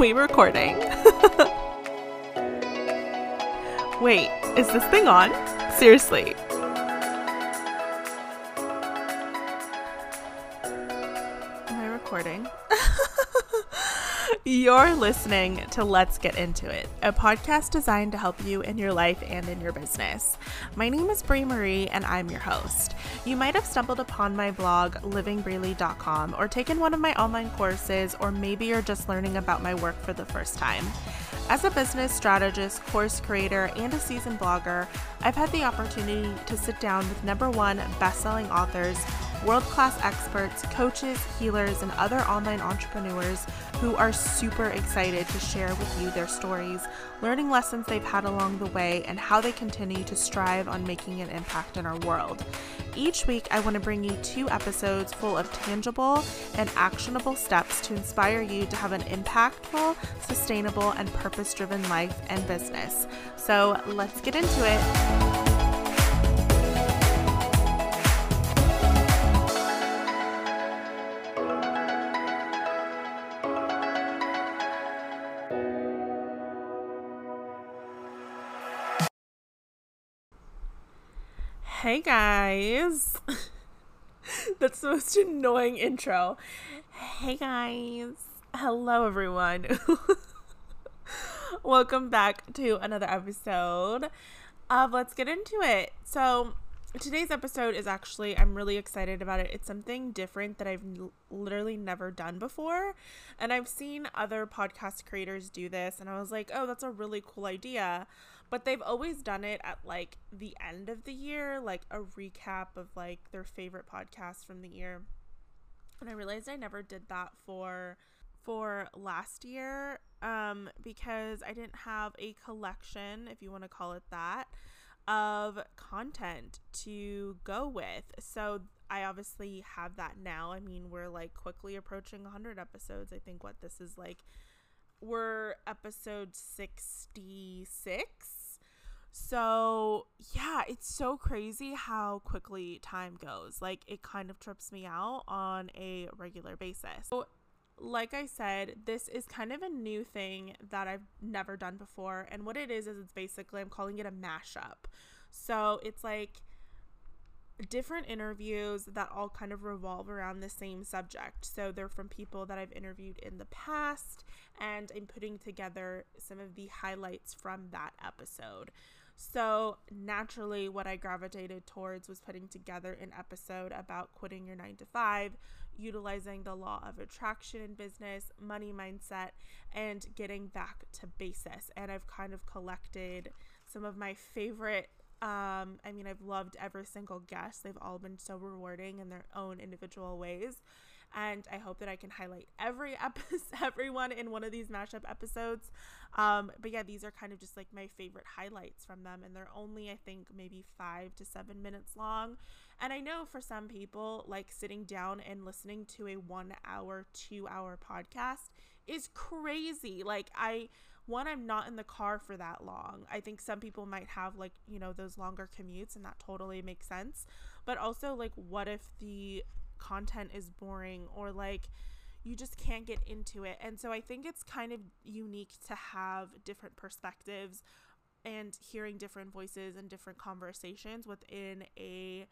we recording? Wait, is this thing on? Seriously. You're listening to Let's Get Into It, a podcast designed to help you in your life and in your business. My name is Brie Marie, and I'm your host. You might have stumbled upon my blog, livingbreely.com, or taken one of my online courses, or maybe you're just learning about my work for the first time. As a business strategist, course creator, and a seasoned blogger, I've had the opportunity to sit down with number one best-selling authors world class experts, coaches, healers, and other online entrepreneurs who are super excited to share with you their stories, learning lessons they've had along the way, and how they continue to strive on making an impact in our world. Each week, I want to bring you two episodes full of tangible and actionable steps to inspire you to have an impactful, sustainable, and purpose driven life and business. So let's get into it. Hey guys. That's the most annoying intro. Hey guys. Hello everyone. Welcome back to another episode of Let's Get Into It. So, today's episode is actually I'm really excited about it. It's something different that I've literally never done before. And I've seen other podcast creators do this and I was like, "Oh, that's a really cool idea." But they've always done it at like the end of the year, like a recap of like their favorite podcasts from the year. And I realized I never did that for for last year um because I didn't have a collection, if you want to call it that, of content to go with. So I obviously have that now. I mean, we're like quickly approaching 100 episodes. I think what this is like we're episode 66 so, yeah, it's so crazy how quickly time goes. Like, it kind of trips me out on a regular basis. So, like I said, this is kind of a new thing that I've never done before. And what it is, is it's basically, I'm calling it a mashup. So, it's like different interviews that all kind of revolve around the same subject. So, they're from people that I've interviewed in the past, and I'm putting together some of the highlights from that episode. So, naturally, what I gravitated towards was putting together an episode about quitting your nine to five, utilizing the law of attraction in business, money mindset, and getting back to basis. And I've kind of collected some of my favorite. Um, I mean, I've loved every single guest. They've all been so rewarding in their own individual ways and I hope that I can highlight every episode, everyone in one of these mashup episodes. Um, but yeah, these are kind of just like my favorite highlights from them, and they're only I think maybe five to seven minutes long. And I know for some people, like sitting down and listening to a one hour, two hour podcast is crazy. Like I one i'm not in the car for that long i think some people might have like you know those longer commutes and that totally makes sense but also like what if the content is boring or like you just can't get into it. And so I think it's kind of unique to have different perspectives and hearing different voices and different conversations within a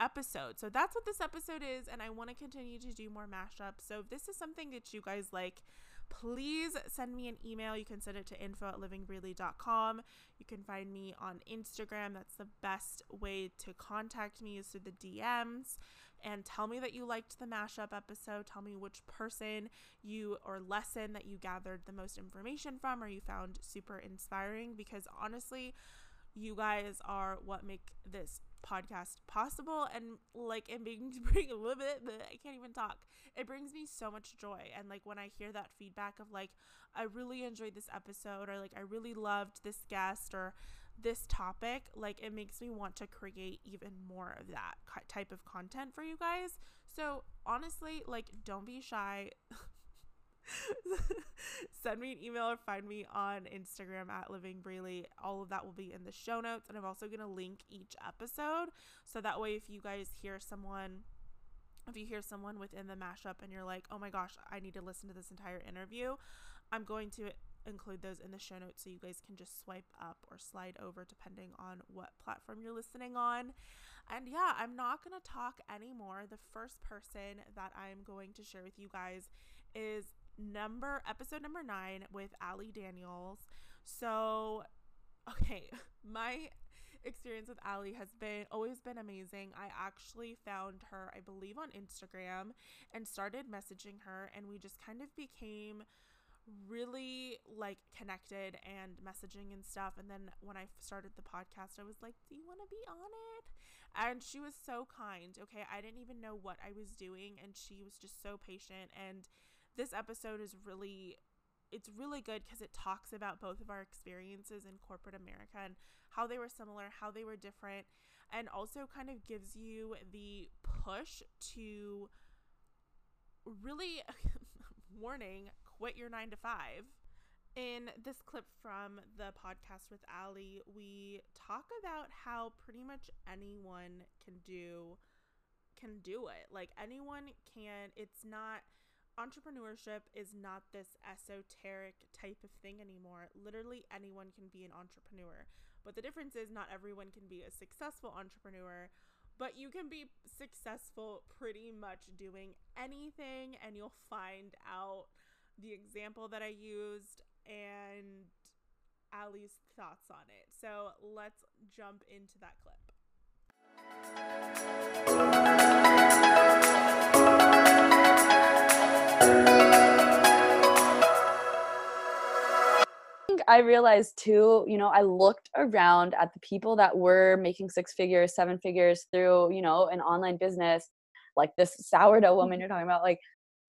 episode. So that's what this episode is and I want to continue to do more mashups. So if this is something that you guys like, please send me an email. You can send it to info at livingbreely.com. You can find me on Instagram. That's the best way to contact me is through the DMs and tell me that you liked the mashup episode. Tell me which person you or lesson that you gathered the most information from or you found super inspiring because honestly, you guys are what make this podcast possible and like it brings bring a little bit but I can't even talk. It brings me so much joy and like when I hear that feedback of like I really enjoyed this episode or like I really loved this guest or this topic, like it makes me want to create even more of that type of content for you guys. So, honestly, like don't be shy. Send me an email or find me on Instagram at Living Breely. All of that will be in the show notes. And I'm also going to link each episode. So that way, if you guys hear someone, if you hear someone within the mashup and you're like, oh my gosh, I need to listen to this entire interview, I'm going to include those in the show notes so you guys can just swipe up or slide over depending on what platform you're listening on. And yeah, I'm not going to talk anymore. The first person that I'm going to share with you guys is number episode number 9 with Ali Daniels. So, okay, my experience with Ali has been always been amazing. I actually found her, I believe, on Instagram and started messaging her, and we just kind of became really like connected and messaging and stuff. And then when I started the podcast, I was like, Do you want to be on it? And she was so kind. Okay. I didn't even know what I was doing, and she was just so patient. And this episode is really it's really good because it talks about both of our experiences in corporate America and how they were similar, how they were different, and also kind of gives you the push to really warning quit your nine to five. In this clip from the podcast with Ali, we talk about how pretty much anyone can do can do it. Like anyone can. It's not entrepreneurship is not this esoteric type of thing anymore. Literally anyone can be an entrepreneur. But the difference is not everyone can be a successful entrepreneur, but you can be successful pretty much doing anything and you'll find out the example that I used and Ali's thoughts on it. So let's jump into that clip. I realized too, you know, I looked around at the people that were making six figures, seven figures through, you know, an online business, like this sourdough mm-hmm. woman you're talking about, like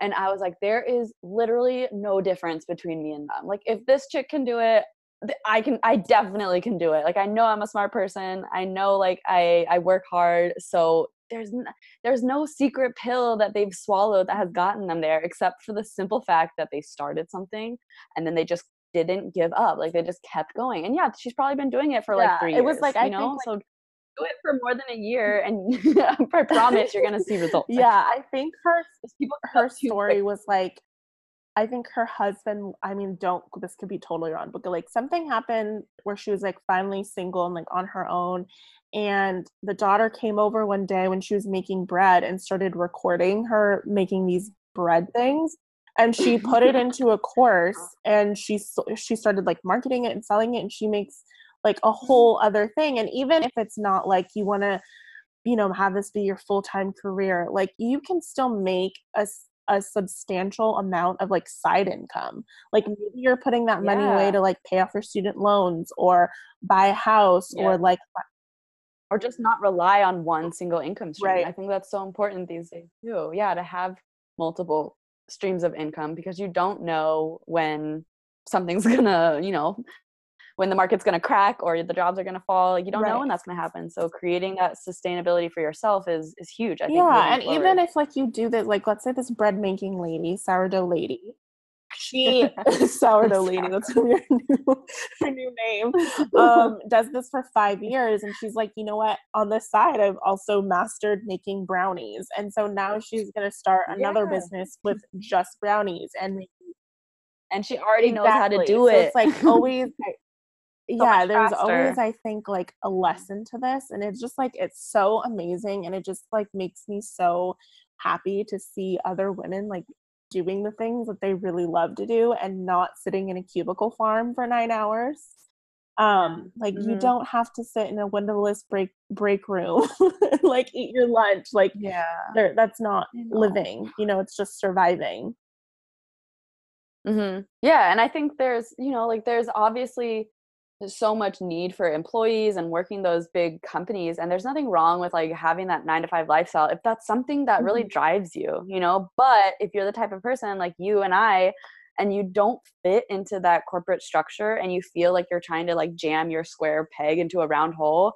and I was like, there is literally no difference between me and them. Like, if this chick can do it, I can, I definitely can do it. Like, I know I'm a smart person. I know, like, I, I work hard. So there's, n- there's no secret pill that they've swallowed that has gotten them there, except for the simple fact that they started something and then they just didn't give up. Like, they just kept going. And yeah, she's probably been doing it for like three years. It was like, I know, think, like, so do it for more than a year and I promise you're gonna see results. Yeah, I think her her story was like I think her husband, I mean, don't this could be totally wrong, but like something happened where she was like finally single and like on her own. And the daughter came over one day when she was making bread and started recording her making these bread things. And she put it into a course and she she started like marketing it and selling it and she makes like a mm-hmm. whole other thing and even if it's not like you want to you know have this be your full-time career like you can still make a a substantial amount of like side income like maybe you're putting that money yeah. away to like pay off your student loans or buy a house yeah. or like or just not rely on one single income stream right. i think that's so important these days too yeah to have multiple streams of income because you don't know when something's gonna you know when the market's to crack or the jobs are to fall you don't right. know when that's to happen so creating that sustainability for yourself is is huge I think, yeah and forward. even if like you do this like let's say this bread making lady sourdough lady she sourdough lady that's her new, her new name um does this for five years and she's like you know what on the side i've also mastered making brownies and so now she's going to start another yeah. business with just brownies and and she already exactly. knows how to do so it. It's like always so yeah there's faster. always i think like a lesson to this and it's just like it's so amazing and it just like makes me so happy to see other women like doing the things that they really love to do and not sitting in a cubicle farm for nine hours. Um like mm-hmm. you don't have to sit in a windowless break break room like eat your lunch. Like yeah. that's not living you know it's just surviving. Mm-hmm. yeah and i think there's you know like there's obviously there's so much need for employees and working those big companies and there's nothing wrong with like having that 9 to 5 lifestyle if that's something that really mm-hmm. drives you you know but if you're the type of person like you and I and you don't fit into that corporate structure and you feel like you're trying to like jam your square peg into a round hole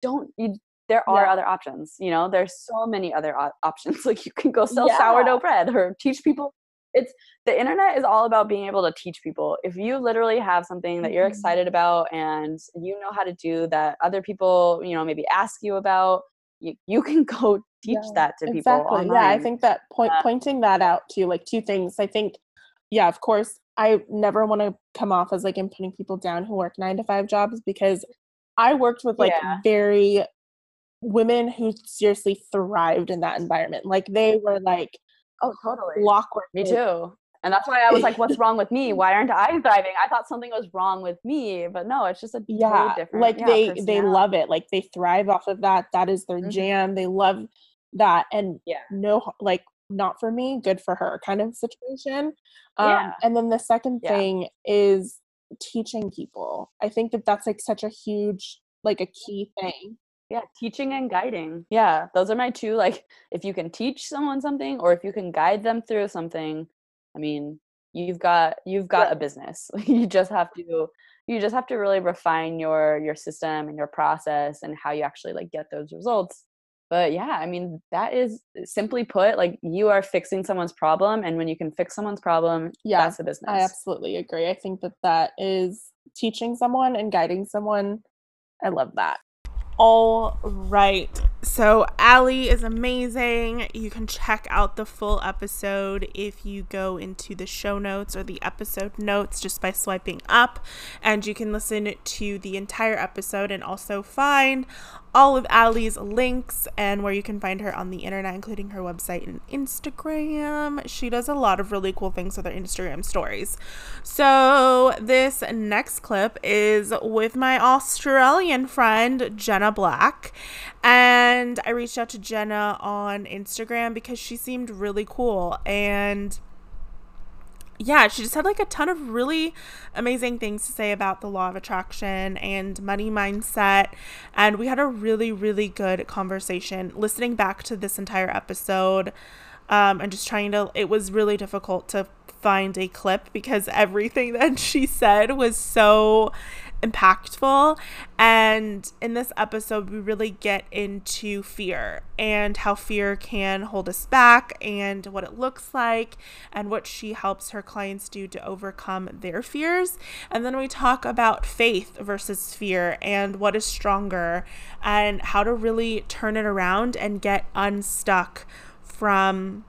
don't you there are yeah. other options you know there's so many other options like you can go sell yeah. sourdough bread or teach people it's the internet is all about being able to teach people if you literally have something that you're mm-hmm. excited about and you know how to do that other people you know maybe ask you about you, you can go teach yeah, that to people exactly. yeah i think that point uh, pointing that out to like two things i think yeah of course I never want to come off as like I'm putting people down who work nine to five jobs because I worked with like Yeah. very women who seriously thrived in that environment. Like they were like Oh, totally. clockwork. Me too. And that's why I was like, what's wrong with me? Why aren't I thriving? I thought something was wrong with me, but no, it's just a totally Yeah, different. like yeah, they they love it. Like they thrive off of that. That is their Mhm. jam. They love that. And Yeah. no, like not for me, good for her kind of situation. Um, Yeah. And then the second Yeah. thing is teaching people. I think that that's like such a huge, like a key thing. Yeah, teaching and guiding. Yeah, those are my two. Like, if you can teach someone something, or if you can guide them through something, I mean, you've got you've got Right. a business. you just have to you just have to really refine your your system and your process and how you actually like get those results. But yeah, I mean, that is eh, simply put, like you are fixing someone's problem, and when you can fix someone's problem, Yeah, that's the business. I absolutely agree. I think that that is teaching someone and guiding someone. I love that. All right. So, Allie is amazing. You can check out the full episode if you go into the show notes or the episode notes just by swiping up. And you can listen to the entire episode and also find all of Allie's links and where you can find her on the internet, including her website and Instagram. She does a lot of really cool things with her Instagram stories. So, this next clip is with my Australian friend, Jenna Black. And I reached out to Jenna on Instagram because she seemed really cool. And yeah, she just had like a ton of really amazing things to say about the law of attraction and money mindset. And we had a really, really good conversation. Listening back to this entire episode um, and just trying to, it was really difficult to find a clip because everything that she said was so impactful. And in this episode, we really get into fear and how fear can hold us back and what it looks like and what she helps her clients do to overcome their fears. And then we talk about faith versus fear and what is stronger and how to really turn it around and get unstuck from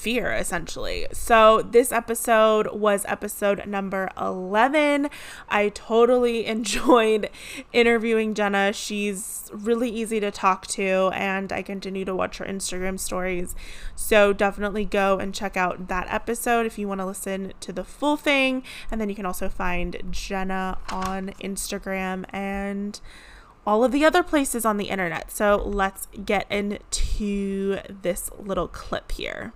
fear essentially. So this episode was episode number 11. I totally enjoyed interviewing Jenna. She's really easy to talk to and I continue to watch her Instagram stories. So definitely go and check out that episode if you want to listen to the full thing and then you can also find Jenna on Instagram and all of the other places on the internet. So let's get into this little clip here.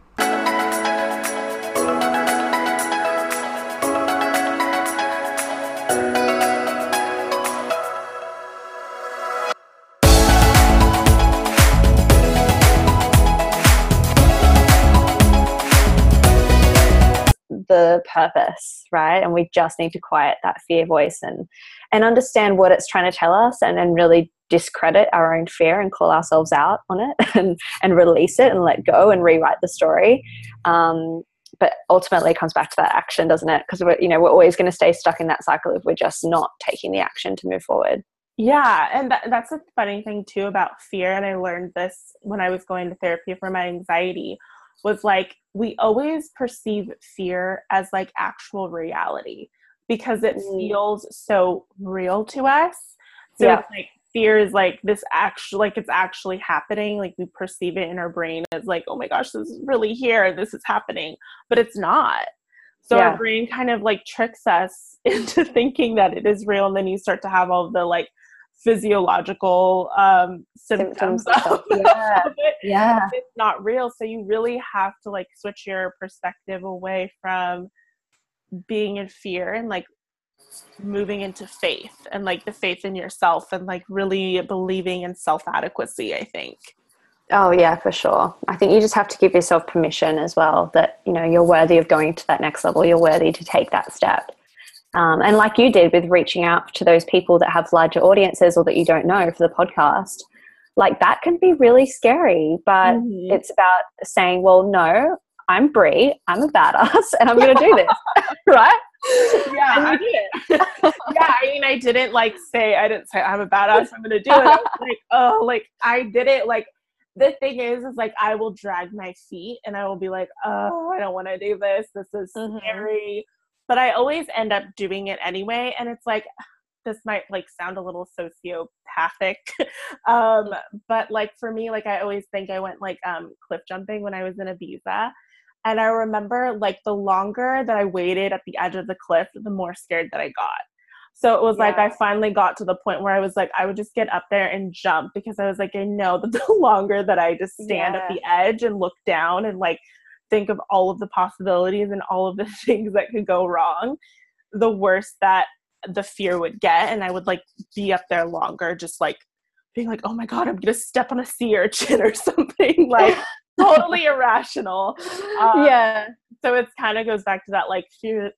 The purpose right and we just need to quiet that fear voice and and understand what it's trying to tell us and then really discredit our own fear and call ourselves out on it and and release it and let go and rewrite the story um, but ultimately it comes back to that action doesn't it because we're you know we're always going to stay stuck in that cycle if we're just not taking the action to move forward Yeah, and that, that's a funny thing too about fear. And I learned this when I was going to therapy for my anxiety. Was like we always perceive fear as like actual reality because it Mm. feels so real to us. So Yeah. it's like fear is like this actual like it's actually happening. Like we perceive it in our brain as like, oh my gosh, this is really here. This is happening, but it's not. So Yeah. our brain kind of like tricks us into thinking that it is real, and then you start to have all the like physiological um, symptoms, Symptoms of, Yeah. of it. yeah It's not real, so you really have to like switch your perspective away from being in fear and like moving into faith and like the faith in yourself and like really believing in self adequacy. I think. Oh yeah, for sure. I think you just have to give yourself permission as well that you know you're worthy of going to that next level. You're worthy to take that step. Um, and like you did with reaching out to those people that have larger audiences or that you don't know for the podcast, like that can be really scary. But Mhm. it's about saying, well, no, I'm Brie, I'm a badass, and I'm going to do this, right? Yeah, And I you did it. yeah, I mean, I didn't like say, I didn't say I'm a badass, I'm gonna do it. Like, oh, like I did it. Like the thing is, is like I will drag my feet and I will be like, oh, I don't want to do this. This is mm-hmm. scary. But I always end up doing it anyway. And it's like, this might like sound a little sociopathic. um, but like for me, like I always think I went like um cliff jumping when I was in Ibiza. And I remember like the longer that I waited at the edge of the cliff, the more scared that I got. So it was yeah. like I finally got to the point where I was like, I would just get up there and jump because I was like, I know that the longer that I just stand yeah. at the edge and look down and like think of all of the possibilities and all of the things that could go wrong, the worse that the fear would get. And I would like be up there longer, just like being like, oh my God, I'm going to step on a sea urchin or something like totally irrational. Um, yeah. So it kind of goes back to that like fear,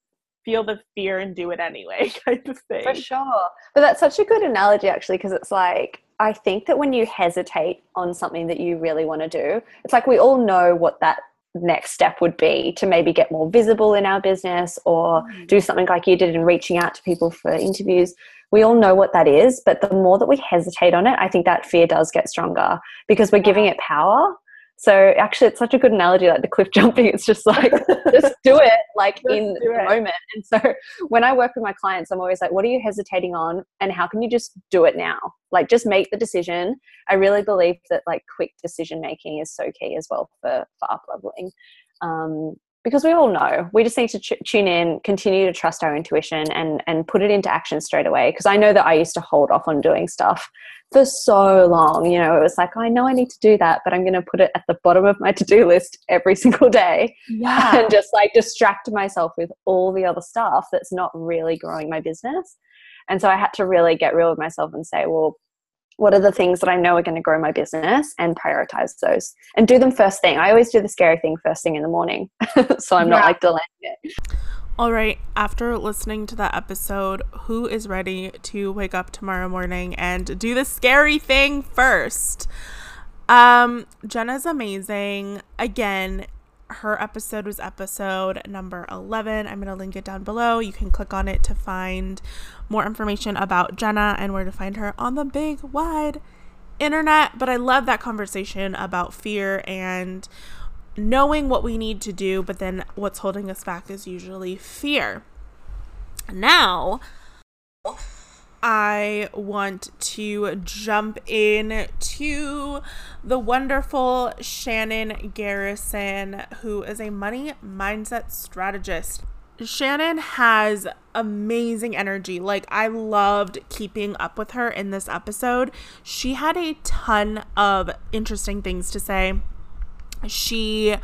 feel the fear and do it anyway kind of thing. For sure. But that's such a good analogy actually because it's like I think that when you hesitate on something that you really want to do, it's like we all know what that next step would be to maybe get more visible in our business or mm. do something like you did in reaching out to people for interviews. We all know what that is, but the more that we hesitate on it, I think that fear does get stronger because we're giving it power so actually, it's such a good analogy, like the cliff jumping. It's just like just do it, like just in the it. moment. And so when I work with my clients, I'm always like, "What are you hesitating on, and how can you just do it now? Like, just make the decision." I really believe that like quick decision making is so key as well for for up leveling. Um, because we all know we just need to ch- tune in continue to trust our intuition and and put it into action straight away. Because i know that i used to hold off on doing stuff for so long you know it was like oh, i know i need to do that but i'm going to put it at the bottom of my to-do list every single day. Yeah. and just like distract myself with all the other stuff that's not really growing my business. And so i had to really get real with myself and say well what are the things that I know are going to grow my business and prioritize those and do them first thing. I always do the scary thing first thing in the morning. so I'm yeah. not like delaying it. All right, after listening to that episode, who is ready to wake up tomorrow morning and do the scary thing first? Um, Jenna's amazing. Again, her episode was episode number 11. I'm going to link it down below. You can click on it to find more information about Jenna and where to find her on the big wide internet. But I love that conversation about fear and knowing what we need to do, but then what's holding us back is usually fear. Now, I want to jump in to the wonderful Shannon Garrison, who is a money mindset strategist. Shannon has amazing energy. Like, I loved keeping up with her in this episode. She had a ton of interesting things to say. She,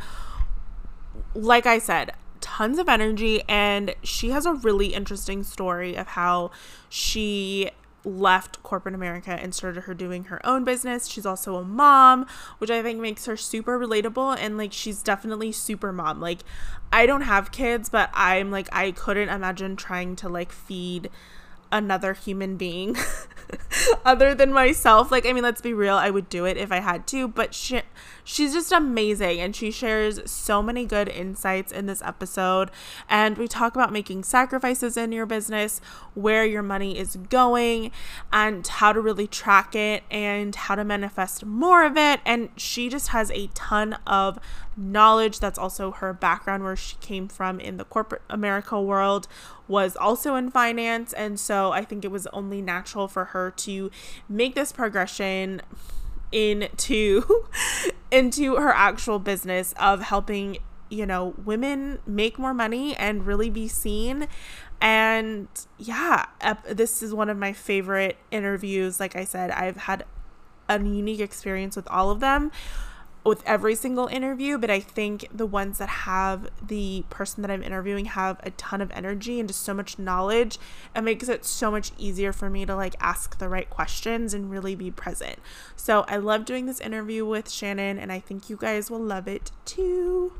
like I said, tons of energy and she has a really interesting story of how she left corporate America and started her doing her own business. She's also a mom, which I think makes her super relatable and like she's definitely super mom. Like I don't have kids, but I'm like I couldn't imagine trying to like feed another human being other than myself. Like, I mean, let's be real, I would do it if I had to, but she, she's just amazing and she shares so many good insights in this episode. And we talk about making sacrifices in your business, where your money is going, and how to really track it and how to manifest more of it. And she just has a ton of knowledge. That's also her background, where she came from in the corporate America world, was also in finance. And so I think it was only natural for her to make this progression into into her actual business of helping you know women make more money and really be seen and yeah this is one of my favorite interviews like i said i've had a unique experience with all of them with every single interview, but I think the ones that have the person that I'm interviewing have a ton of energy and just so much knowledge. It makes it so much easier for me to like ask the right questions and really be present. So I love doing this interview with Shannon, and I think you guys will love it too.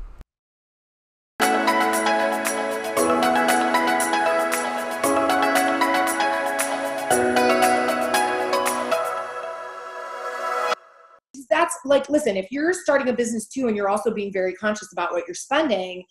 That's like listen if you're starting a business too and you're also being very conscious about what you're spending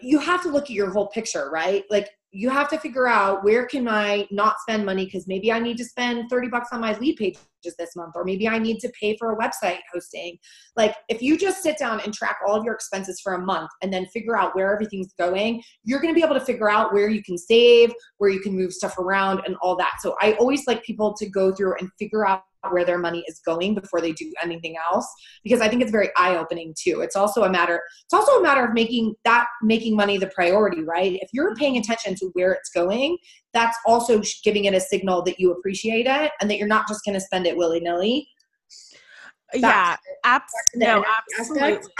you have to look at your whole picture right like you have to figure out where can I not spend money because maybe I need to spend 30 bucks on my lead pages this month, or maybe I need to pay for a website hosting. Like if you just sit down and track all of your expenses for a month and then figure out where everything's going, you're going to be able to figure out where you can save, where you can move stuff around and all that. So I always like people to go through and figure out where their money is going before they do anything else because i think it's very eye-opening too. It's also a matter it's also a matter of making that making money the priority right? If you're paying attention to where it's going that's also giving it a signal that you appreciate it and that you're not just going to spend it willy-nilly. Yeah abs- no absolutely.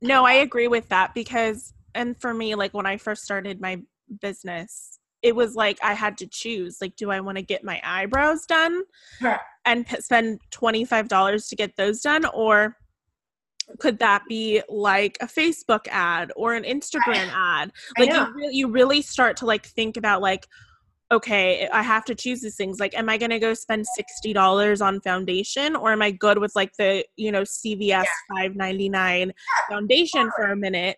no i agree with that because and for me like when i first started my business it was like I had to choose like do I want to get my eyebrows done Sure. and p- spend $25 to get those done or could that be like a Facebook ad or an Instagram ad? Like you really, you really start to like think about like okay I have to choose these things like am I going to go spend $60 on foundation or am I good with like the you know CVS 5.99 foundation for a minute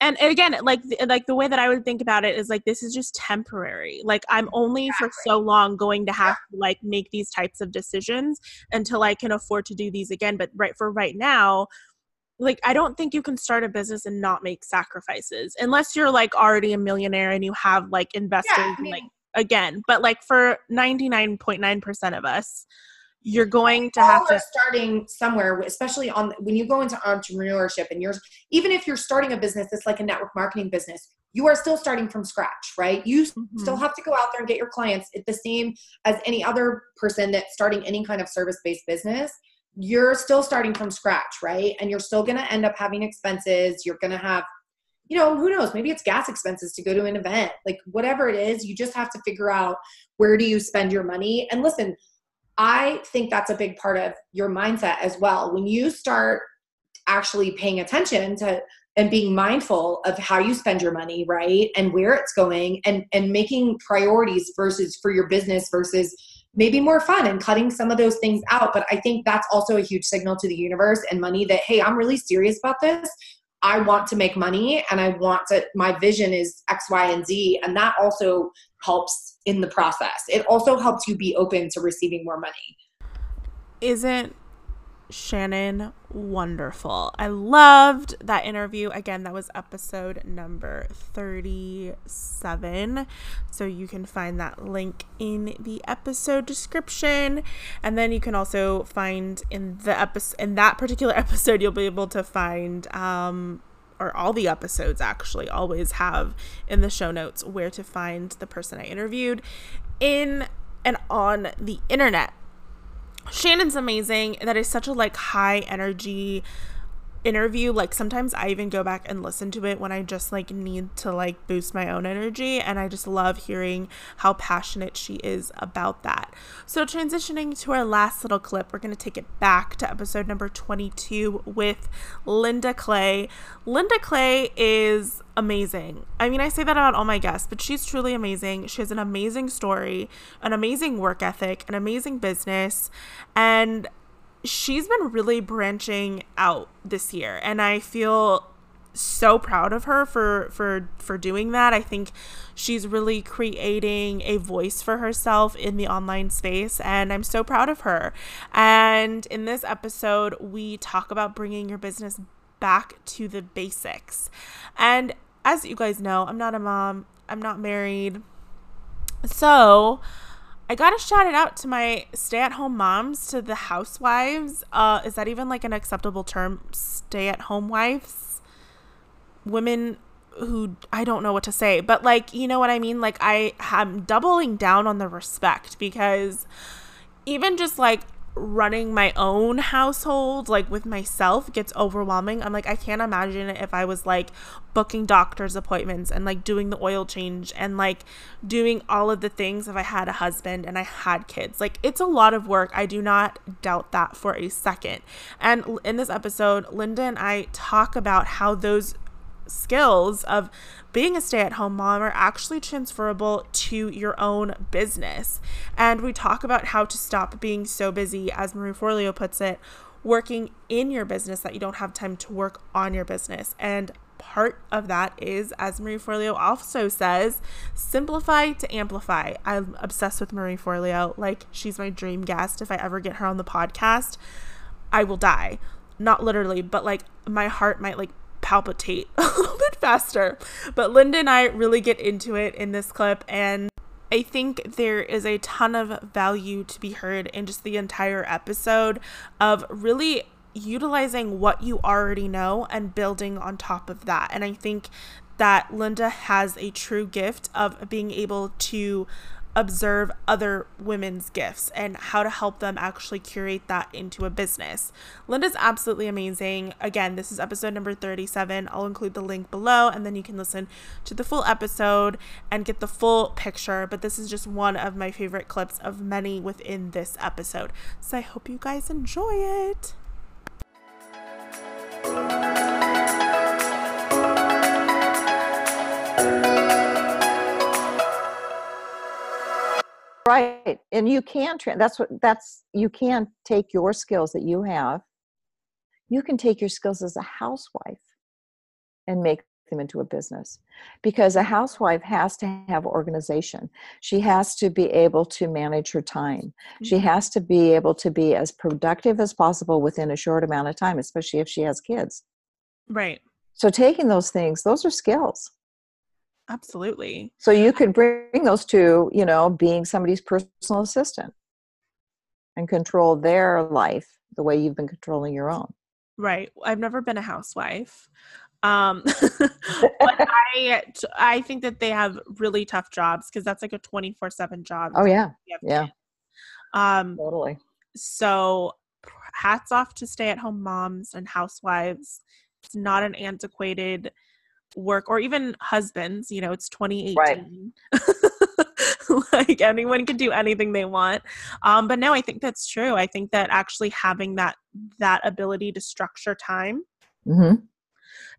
and again like like the way that i would think about it is like this is just temporary. Like i'm only for so long going to have to like make these types of decisions until i can afford to do these again. But right for right now like i don't think you can start a business and not make sacrifices unless you're like already a millionaire and you have like investors I and, mean- like again. But like for 99.9% of us you're going to have to starting somewhere especially on when you go into entrepreneurship and you're even if you're starting a business that's like a network marketing business you are still starting from scratch right? You still Mhm. have to go out there and get your clients. It's the same as any other person that's starting any kind of service-based business. You're still starting from scratch right? And you're still going to end up having expenses. You're going to have you know who knows? Maybe it's gas expenses to go to an event. Like whatever it is you just have to figure out where do you spend your money. And listen I think that's a big part of your mindset as well. When you start actually paying attention to and being mindful of how you spend your money, right? And where it's going and and making priorities versus for your business versus maybe more fun and cutting some of those things out. But I think that's also a huge signal to the universe and money that hey, I'm really serious about this. I want to make money and I want to my vision is X, Y, and Z. And that also helps in the process. It also helps you be open to receiving more money. isn't Shannon wonderful? I loved that interview. Again, that was episode number 37. So you can find that link in the episode description. And then you can also find in the episode in that particular episode you'll be able to find um or all the episodes actually always have in the show notes where to find the person I interviewed in and on the internet. Shannon's amazing. That is such a like high energy interview. Like sometimes I even go back and listen to it when I just like need to like boost my own energy and I just love hearing how passionate she is about that. So transitioning to our last little clip, we're going to take it back to episode number 22 with Linda Clay. Linda Clay is amazing. I mean, I say that about all my guests, but she's truly amazing. She has an amazing story, an amazing work ethic, an amazing business, and she's been really branching out this year and I feel so proud of her for for for doing that. I think she's really creating a voice for herself in the online space and I'm so proud of her. And in this episode, we talk about bringing your business back to the basics. And as you guys know, I'm not a mom. I'm not married. So, I gotta shout it out to my stay at home moms, to the housewives. Uh, is that even like an acceptable term? Stay at home wives? Women who I don't know what to say, but like, you know what I mean? Like, I am doubling down on the respect because even just like running my own household like with myself gets overwhelming. I'm like i can't imagine if i was like booking doctor's appointments and like doing the oil change and like doing all of the things if i had a husband and i had kids. Like it's a lot of work. I do not doubt that for a second. And in this episode linda and i talk about how those skills of being a stay at home mom are actually transferable to your own business. And we talk about how to stop being so busy, as Marie Forleo puts it, working in your business that you don't have time to work on your business. And part of that is, as Marie Forleo also says, simplify to amplify. I'm obsessed with Marie Forleo. Like, she's my dream guest. If I ever get her on the podcast, I will die. Not literally, but like my heart might like palpitate a little bit faster. But Linda and I really get into it in this clip, and I think there is a ton of value to be heard in just the entire episode of really utilizing what you already know and building on top of that. And I think that Linda has a true gift of being able to observe other women's gifts and how to help them actually curate that into a business. Linda's absolutely amazing. Again, this is episode number 37. I'll include the link below and then you can listen to the full episode and get the full picture. But this is just one of my favorite clips of many within this episode. So I hope you guys enjoy it. Right. And you can, tra- that's what, that's, you can take your skills that you have, you can take your skills as a housewife and make them into a business because a housewife has to have organization she has to be able to manage her time she Mm-hmm. has to be able to be as productive as possible within a short amount of time especially if she has kids Right. so taking those things those are skills Absolutely. so you could bring those to you know being somebody's personal assistant and control their life the way you've been controlling your own Right. I've never been a housewife. Um, but I, I think that they have really tough jobs because that's like a 24 seven job. oh yeah yeah. Um, totally so hats off to stay at home moms and housewives. It's not an antiquated work or even husbands, you know, it's 2018. like anyone can do anything they want. Um, but no, I think that's true. I think that actually having that that ability to structure time hmm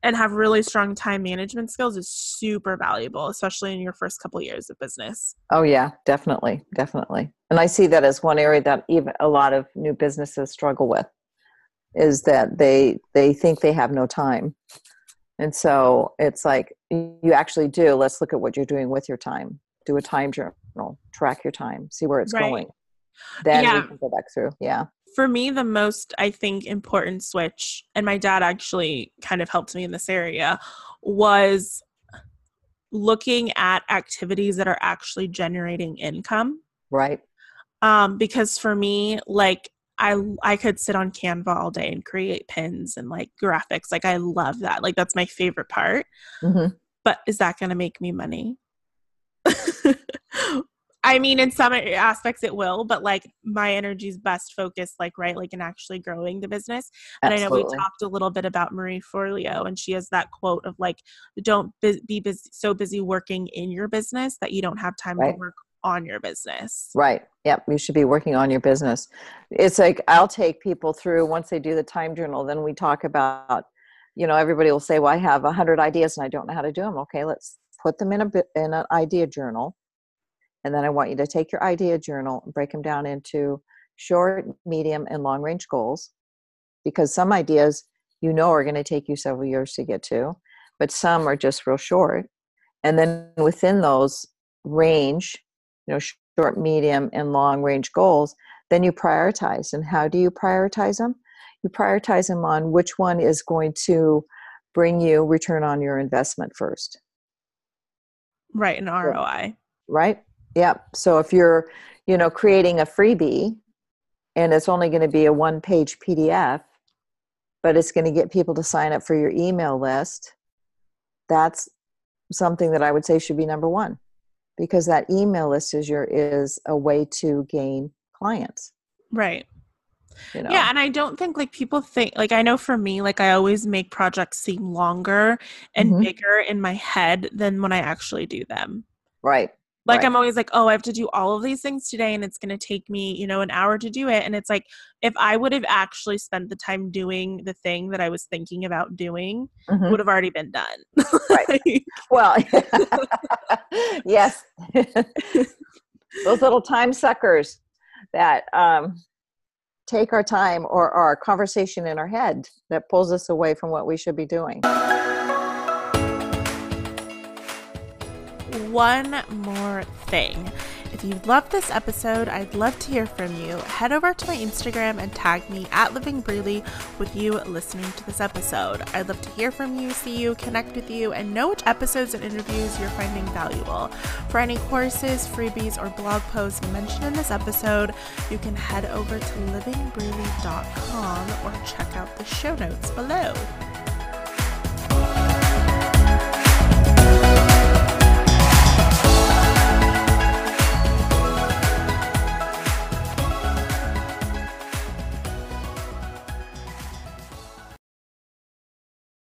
and have really strong time management skills is super valuable, especially in your first couple years of business. Oh yeah, definitely, definitely. And I see that as one area that even a lot of new businesses struggle with is that they they think they have no time. And so it's like you actually do. Let's look at what you're doing with your time. Do a time journal, track your time, see where it's Right. going. Then Yeah. we can go back through. Yeah. for me the most i think important switch and my dad actually kind of helped me in this area was looking at activities that are actually generating income Right. um because for me like I I could sit on Canva all day and create pins and like graphics. Like I love that. Like that's my favorite part. hmm But is that going to make me money? I mean, in some aspects it will, but like my energy is best focused, like right, like in actually growing the business. And I know we talked a little bit about Marie Forleo, and she has that quote of like, "Don't be busy, so busy working in your business that you don't have time Right. to work on your business." Right. Yep. You should be working on your business. It's like I'll take people through once they do the time journal. Then we talk about, you know, everybody will say, "Well, I have a hundred ideas and I don't know how to do them." Okay, let's put them in a bit in an idea journal, and then I want you to take your idea journal and break them down into short, medium, and long range goals, because some ideas you know are going to take you several years to get to, but some are just real short. And then within those range, you know, short, medium, and long range goals, then you prioritize. And how do you prioritize them? You prioritize them on which one is going to bring you return on your investment first, Right, an ROI. right? Yep. So if you're, you know, creating a freebie and it's only going to be a one page PDF, but it's going to get people to sign up for your email list, that's something that I would say should be number one because that email list is your is a way to gain clients. Right. You know? Yeah, and I don't think like people think like I know for me like I always make projects seem longer and Mhm. bigger in my head than when I actually do them. Right. Like Right. I'm always like, "Oh, I have to do all of these things today and it's going to take me, you know, an hour to do it." And it's like if I would have actually spent the time doing the thing that I was thinking about doing, Mhm. would have already been done. Right. Well, yes. Those little time suckers that um take our time or our conversation in our head that pulls us away from what we should be doing. One more thing. If you loved this episode, I'd love to hear from you. Head over to my Instagram and tag me at Living Breely with you listening to this episode. I'd love to hear from you, see you, connect with you, and know which episodes and interviews you're finding valuable. For any courses, freebies, or blog posts mentioned in this episode, you can head over to livingbreely.com or check out the show notes below.